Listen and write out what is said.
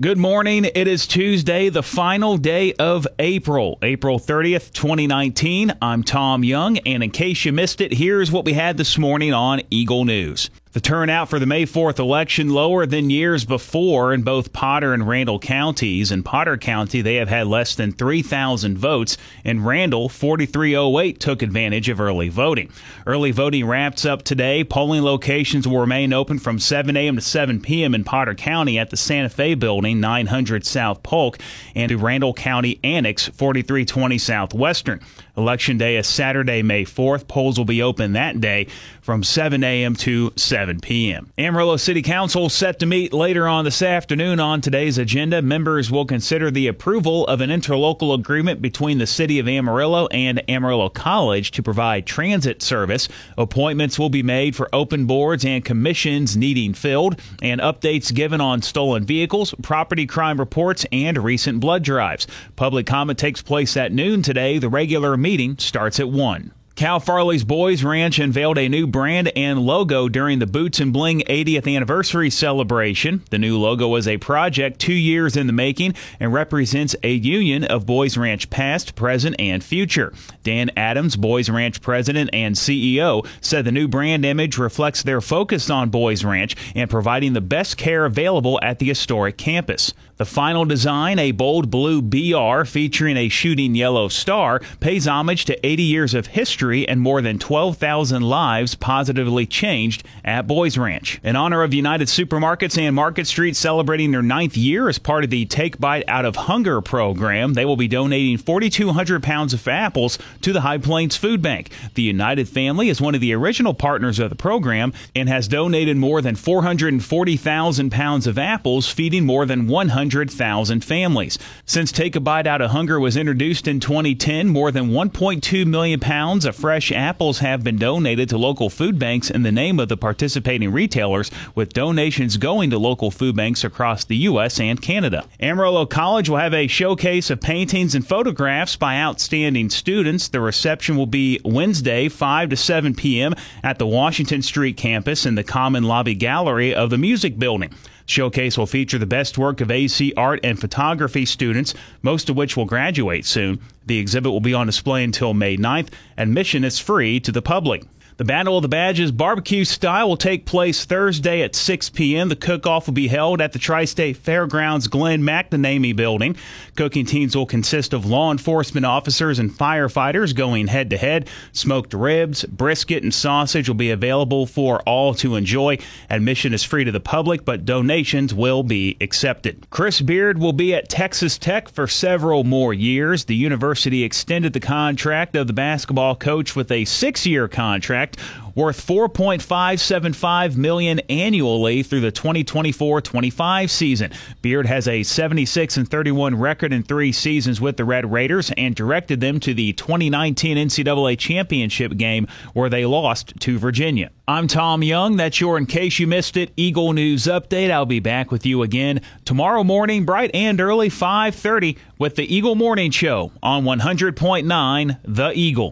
Good morning. It is Tuesday, the final day of April, April 30th, 2019. I'm Tom Young, and in case you missed it, here's what we had this morning on Eagle News. The turnout for the May 4th election lower than years before in both Potter and Randall counties. In Potter County, they have had less than 3,000 votes. In Randall, 4308 took advantage of early voting. Early voting wraps up today. Polling locations will remain open from 7 a.m. to 7 p.m. in Potter County at the Santa Fe Building, 900 South Polk, and to Randall County Annex, 4320 Southwestern. Election Day is Saturday, May 4th. Polls will be open that day from 7 a.m. to 7 p.m. Amarillo City Council set to meet later on this afternoon on today's agenda. Members will consider the approval of an interlocal agreement between the City of Amarillo and Amarillo College to provide transit service. Appointments will be made for open boards and commissions needing filled, and updates given on stolen vehicles, property crime reports, and recent blood drives. Public comment takes place at noon today. The regular meeting starts at 1. Cal Farley's Boys Ranch unveiled a new brand and logo during the Boots and Bling 80th anniversary celebration. The new logo was a project two years in the making and represents a union of Boys Ranch past, present, and future. Dan Adams, Boys Ranch president and CEO, said the new brand image reflects their focus on Boys Ranch and providing the best care available at the historic campus. The final design, a bold blue BR featuring a shooting yellow star, pays homage to 80 years of history and more than 12,000 lives positively changed at Boys Ranch. In honor of United Supermarkets and Market Street celebrating their ninth year as part of the Take Bite Out of Hunger program, they will be donating 4,200 pounds of apples to the High Plains Food Bank. The United family is one of the original partners of the program and has donated more than 440,000 pounds of apples, feeding more than 100,000 families. Since Take a Bite Out of Hunger was introduced in 2010, more than 1.2 million pounds of fresh apples have been donated to local food banks in the name of the participating retailers, with donations going to local food banks across the U.S. and Canada. Amarillo College will have a showcase of paintings and photographs by outstanding students. The reception will be Wednesday, 5 to 7 p.m. at the Washington Street campus in the Common Lobby Gallery of the Music Building. Showcase will feature the best work of AC art and photography students, most of which will graduate soon. The exhibit will be on display until May 9th. Admission is free to the public. The Battle of the Badges barbecue style will take place Thursday at 6 p.m. The cook-off will be held at the Tri-State Fairgrounds Glenn McNamee building. Cooking teams will consist of law enforcement officers and firefighters going head-to-head. Smoked ribs, brisket, and sausage will be available for all to enjoy. Admission is free to the public, but donations will be accepted. Chris Beard will be at Texas Tech for several more years. The university extended the contract of the basketball coach with a six-year contract worth 4.575 million annually through the 2024-25 season. Beard has a 76 and 31 record in 3 seasons with the Red Raiders and directed them to the 2019 NCAA championship game where they lost to Virginia. I'm Tom Young. That's your in case you missed it Eagle News update. I'll be back with you again tomorrow morning bright and early 5:30 with the Eagle Morning Show on 100.9 The Eagle.